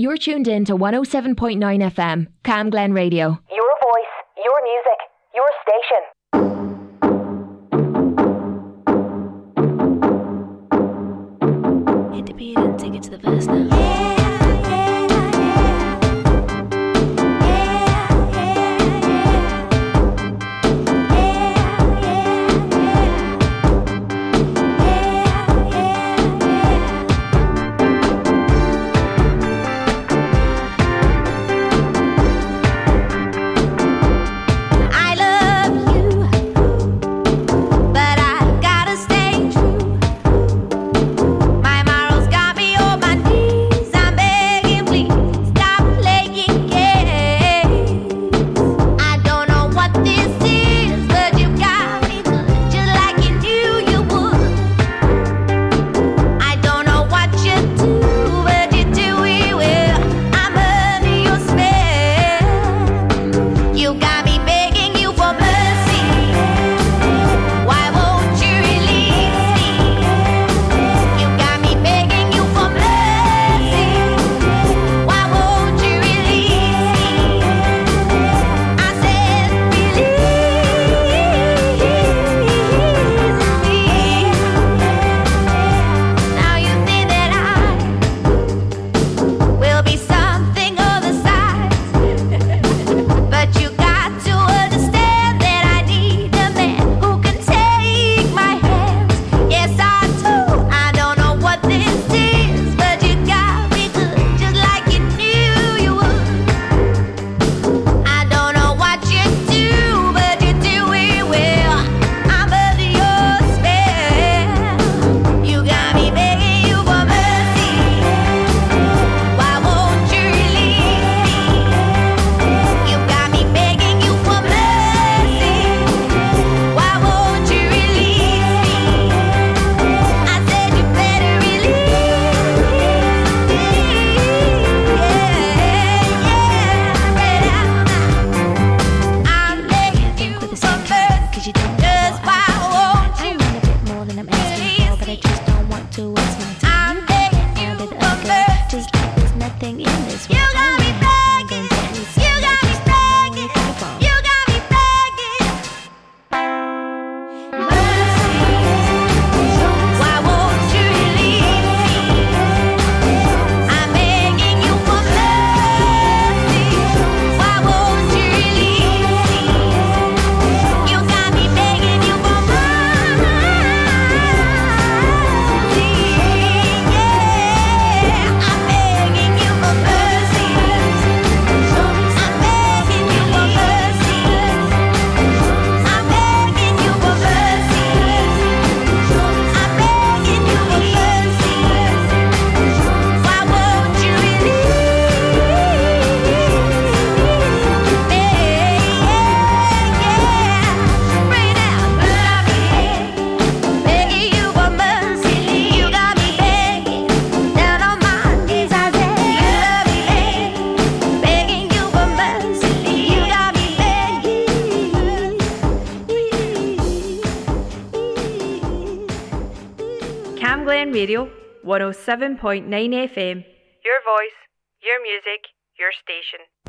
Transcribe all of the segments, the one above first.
You're tuned in to 107.9 FM, Cam Glen Radio. Your voice, your music, your station. Hit the beat and take it to the verse now. 107.9 FM. Your voice, your music, your station.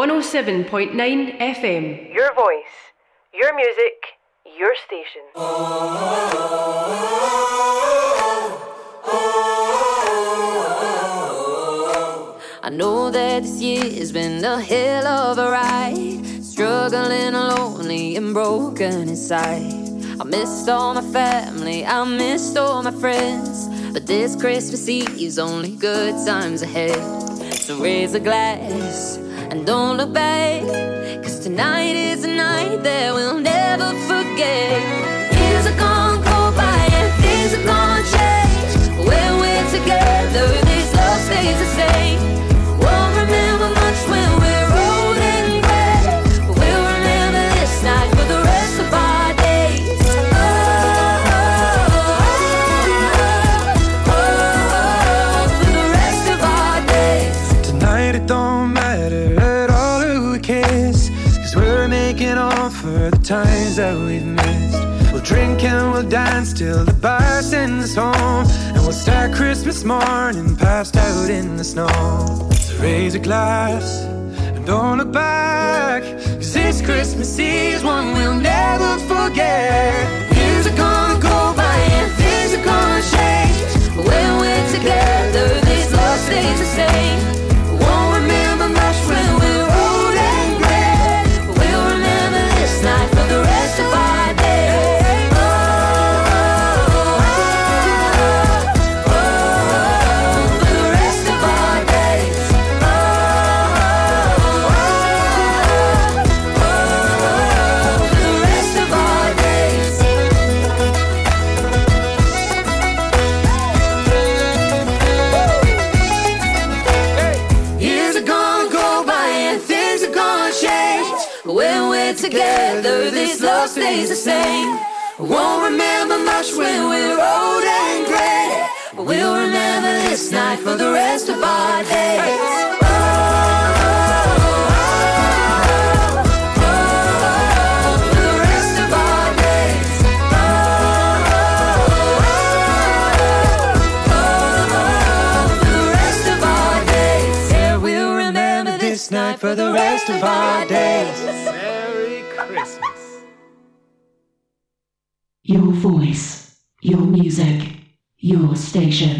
107.9 FM. Your voice, your music, your station. I know that this year's been a hell of a ride. Struggling, lonely, and broken inside. I missed all my family, I missed all my friends. But this Christmas Eve's only good times ahead. So raise a glass and don't look back. Cause tonight is a night that we'll never forget. Are gone, we'll dance till the bar sends us home. And we'll start Christmas morning passed out in the snow. So raise a glass and don't look back. Cause this Christmas is one we'll the same. Won't remember much when we're old and gray. But we'll remember this night for the rest of our days. For the rest of our days. Voice, your music, your station.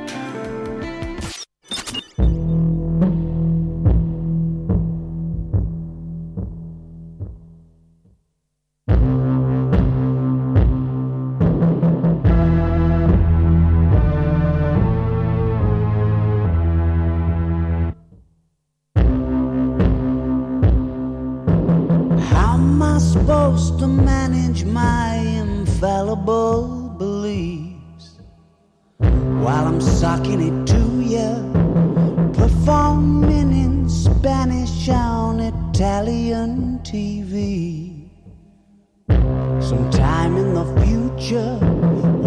Am I supposed to manage my infallible beliefs while I'm sucking it to you? Performing in Spanish on Italian TV. Sometime in the future,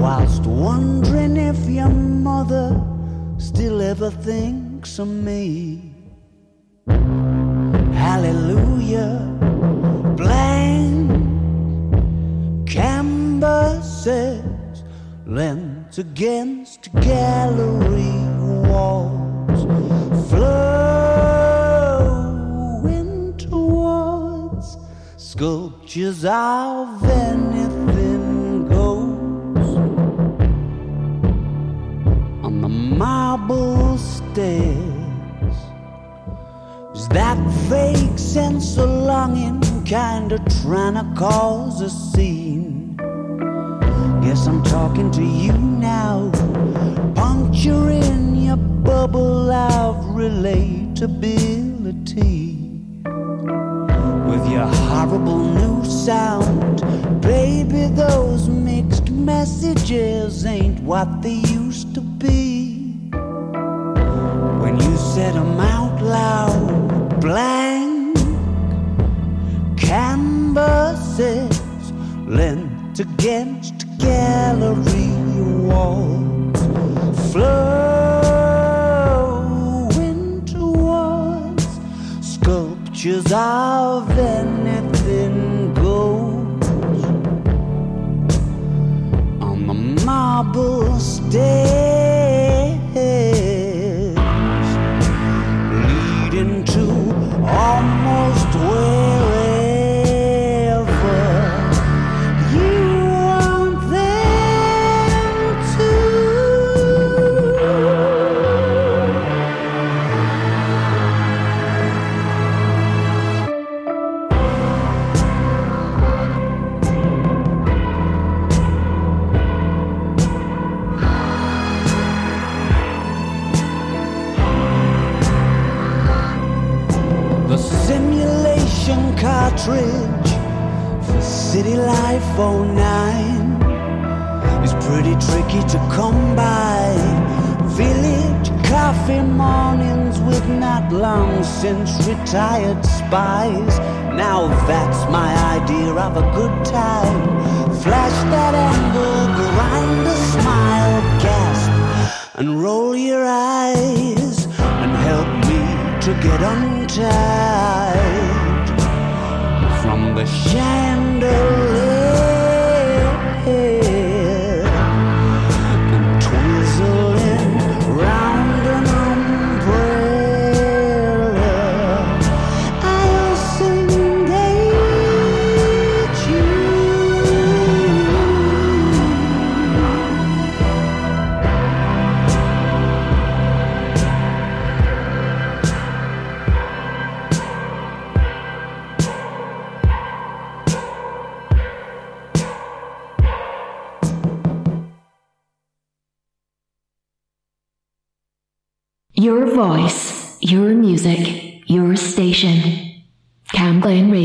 whilst wondering if your mother still ever thinks of me. Hallelujah canvases lent against gallery walls flowing towards sculptures of anything goes on the marble stairs is that vague sense of longing kinda trying to cause a scene? Guess I'm talking to you now, puncturing your bubble of relatability. With your horrible new sound, baby, those mixed messages ain't what they used to be. When you said them out loud, blank canvases lent against gallery walls, flowing towards sculptures of anything goes. On the marble stairs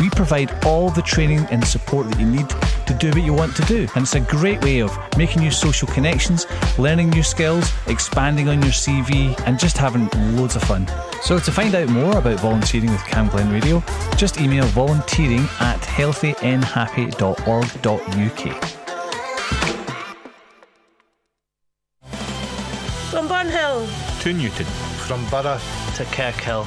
We provide all the training and support that you need to do what you want to do. And it's a great way of making new social connections, learning new skills, expanding on your CV, and just having loads of fun. So, to find out more about volunteering with Cam Glen Radio, just email volunteering at healthynhappy.org.uk. From Burnhill to Newton, from Borough to Kirkhill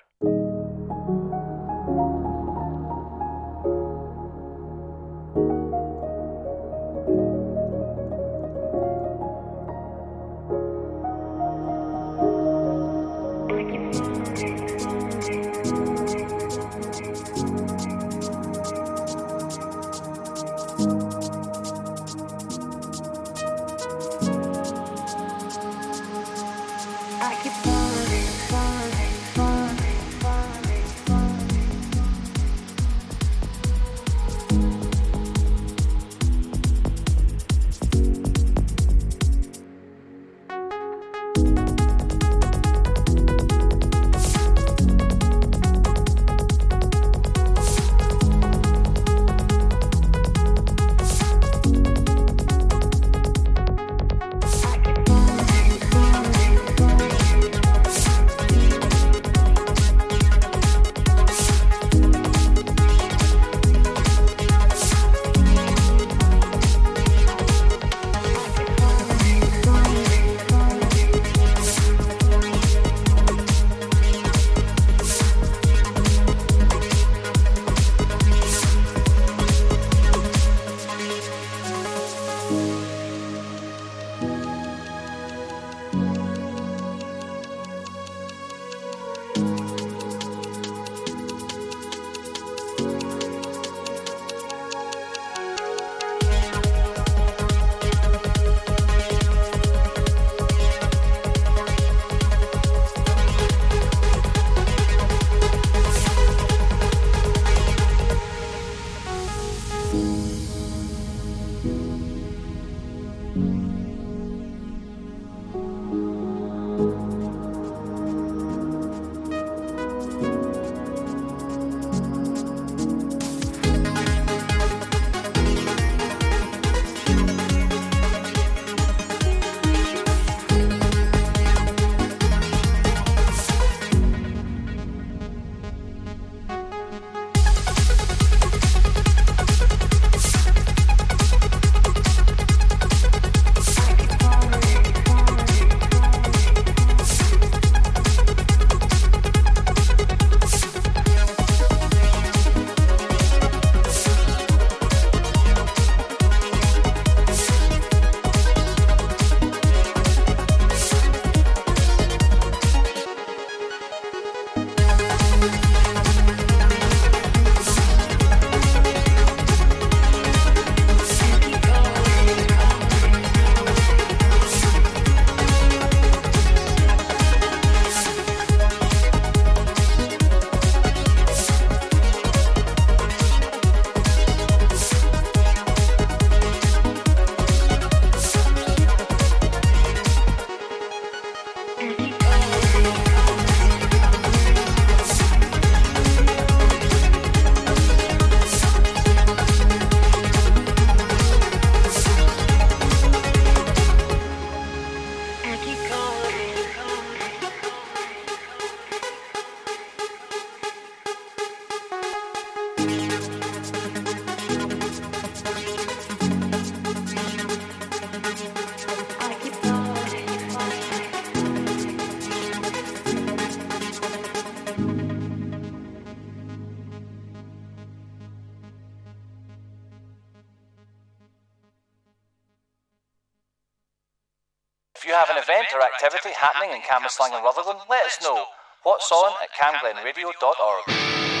Happening in Cambuslang and Rutherglen, let us know. What's on at camglenradio.org.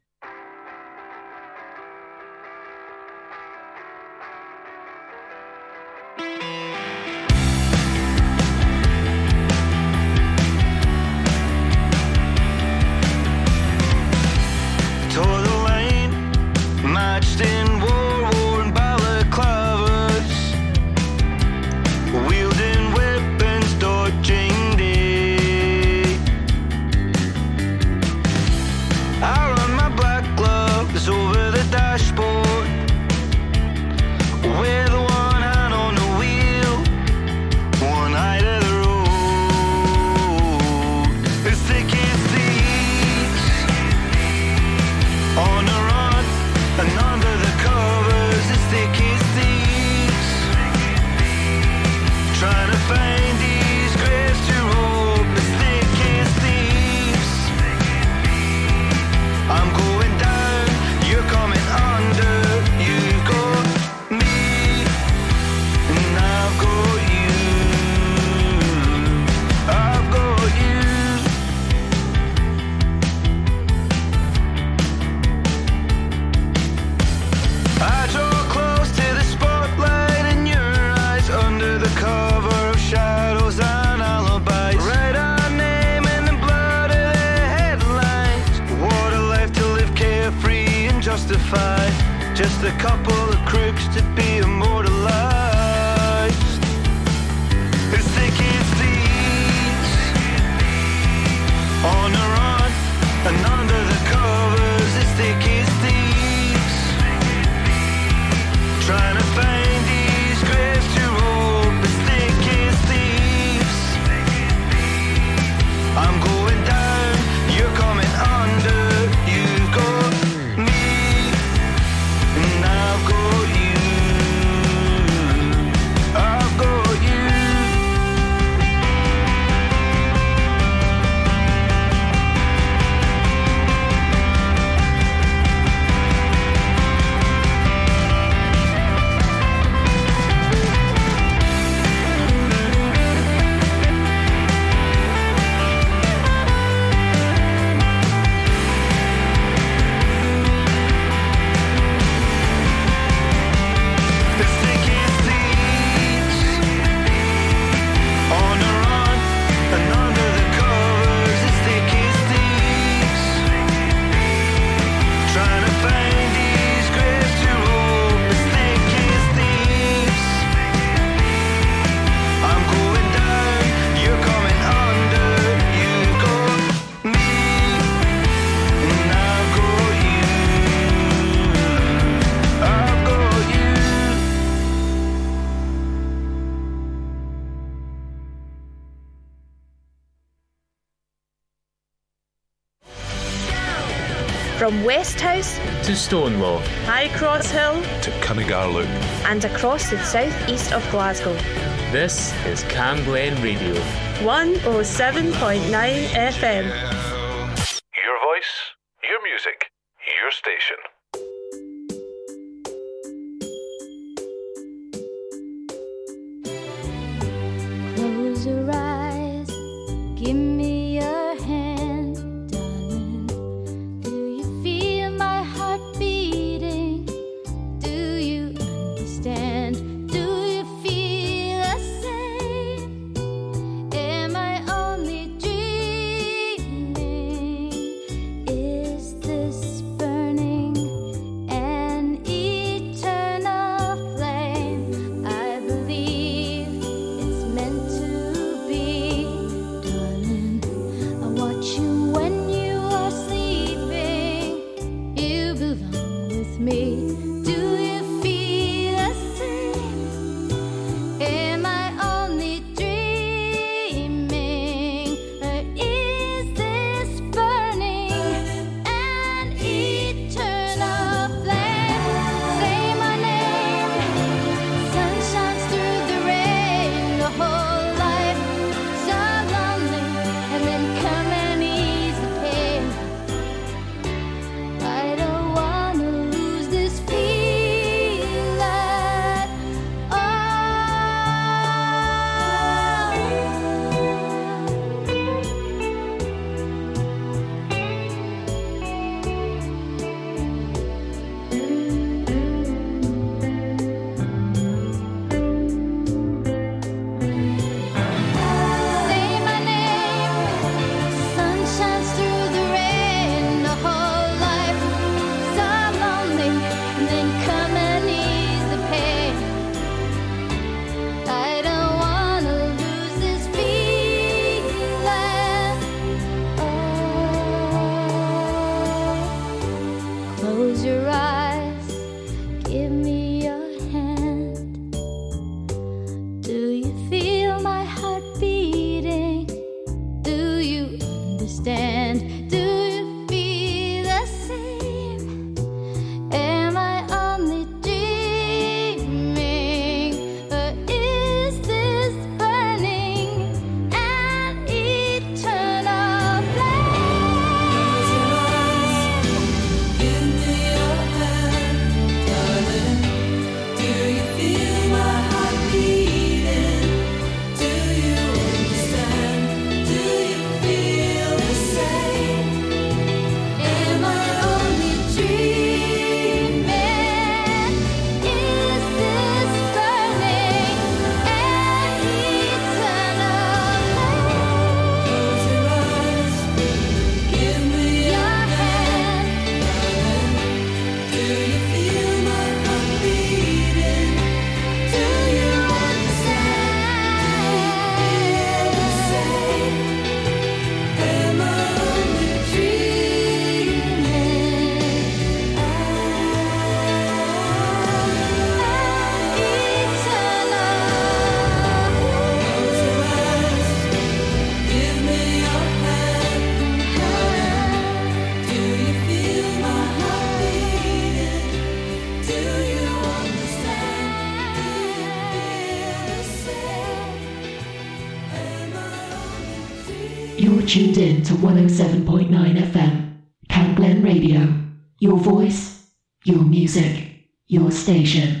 Westhouse to Stonelaw, High Cross Hill to Cuningar Loop, and across the southeast of Glasgow. This is Camglen Radio 107.9 FM. Your voice, your music, your station. Close your eyes, give me. to 107.9 FM, Camglen Radio. Your voice, your music, your station.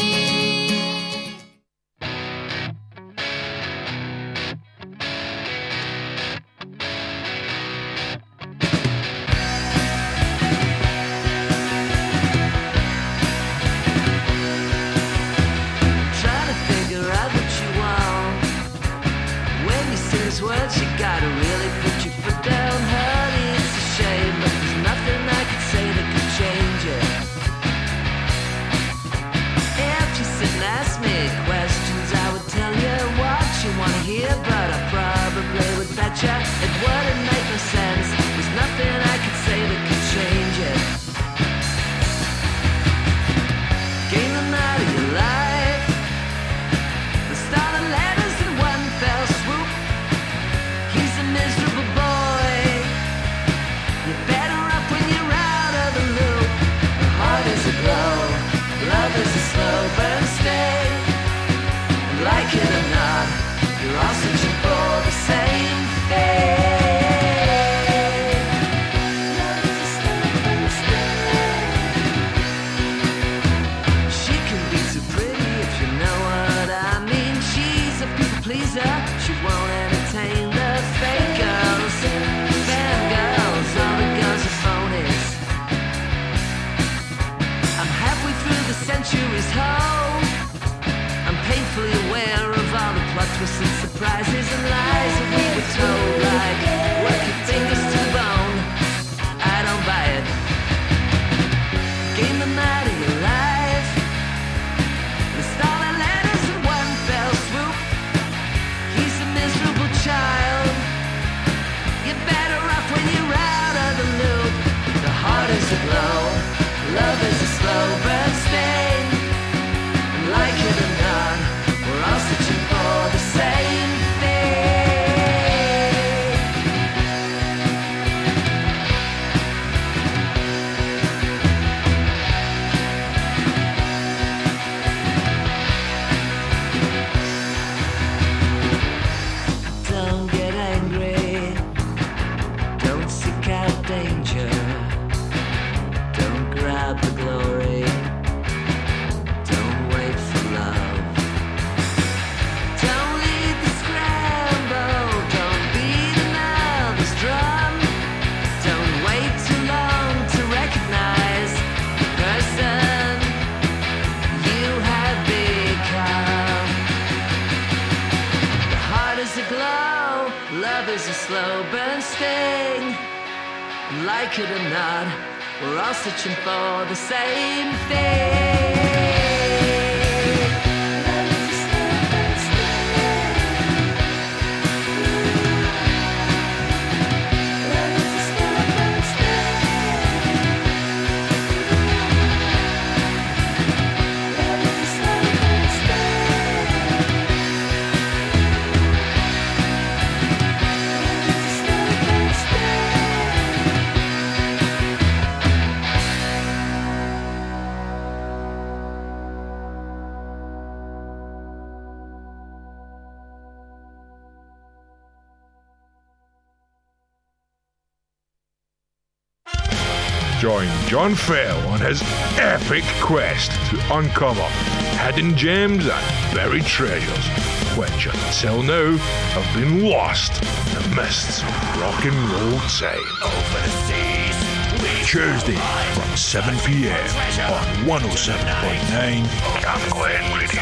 slow burn sting. Like it or not, we're all searching for the same thing. John Fell on his epic quest to uncover hidden gems and buried treasures, which until now have been lost in the mists of rock and roll time. Tuesday from 7 p.m. on 107.9 Camglen Radio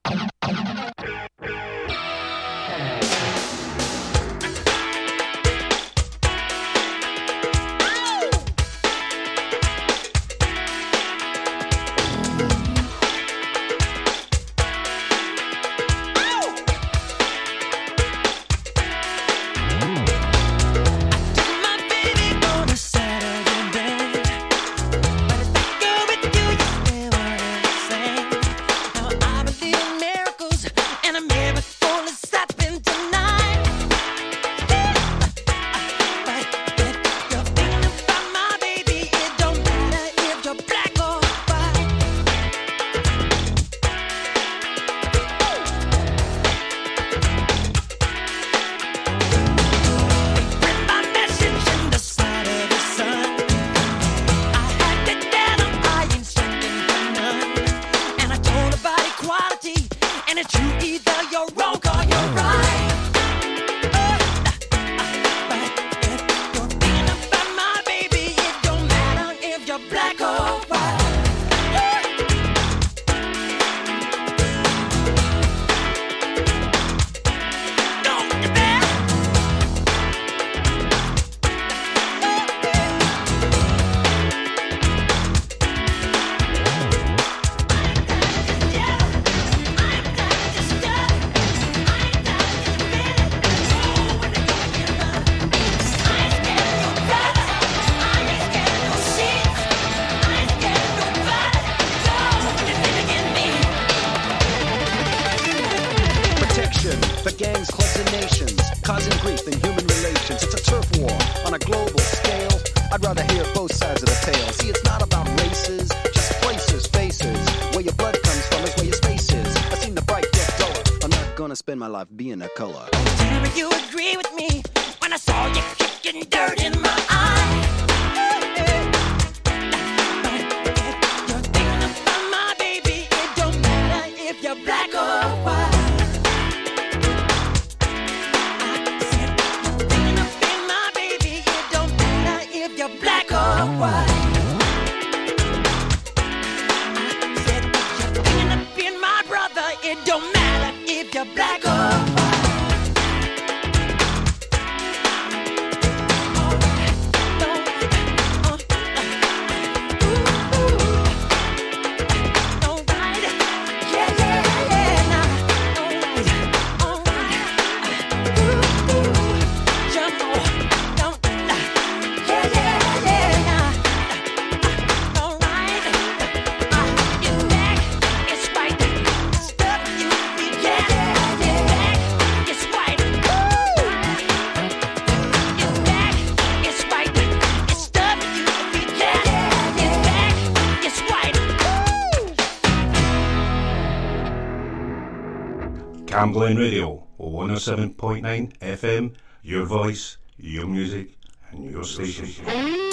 Camglen Radio, 107.9 FM, your voice, your music, and your station.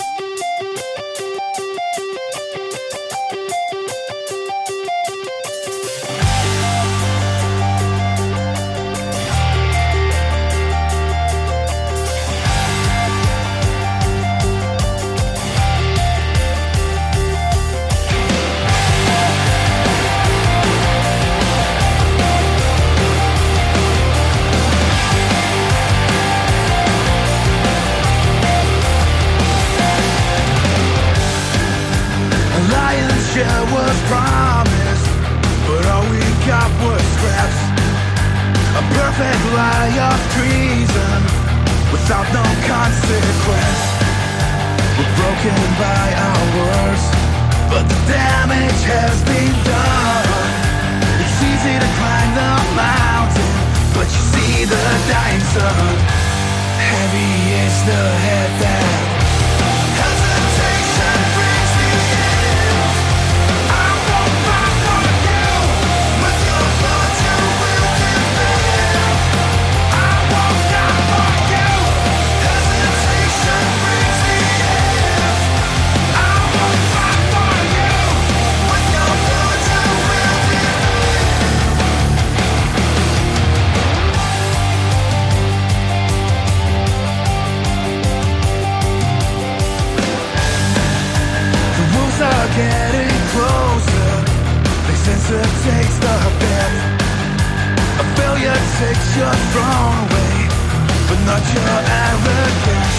Perfect lie of treason, without no consequence. We're broken by our words, but the damage has been done. It's easy to climb the mountain, but you see the dying sun. Heavy is the head that They sense the of. A failure takes your throne away, but not your arrogance.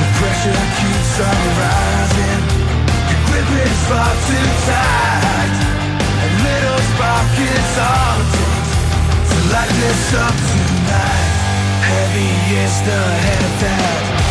The pressure keeps on rising. Your grip is far too tight. A little spark is all it takes to light this up tonight. Heavy is the head that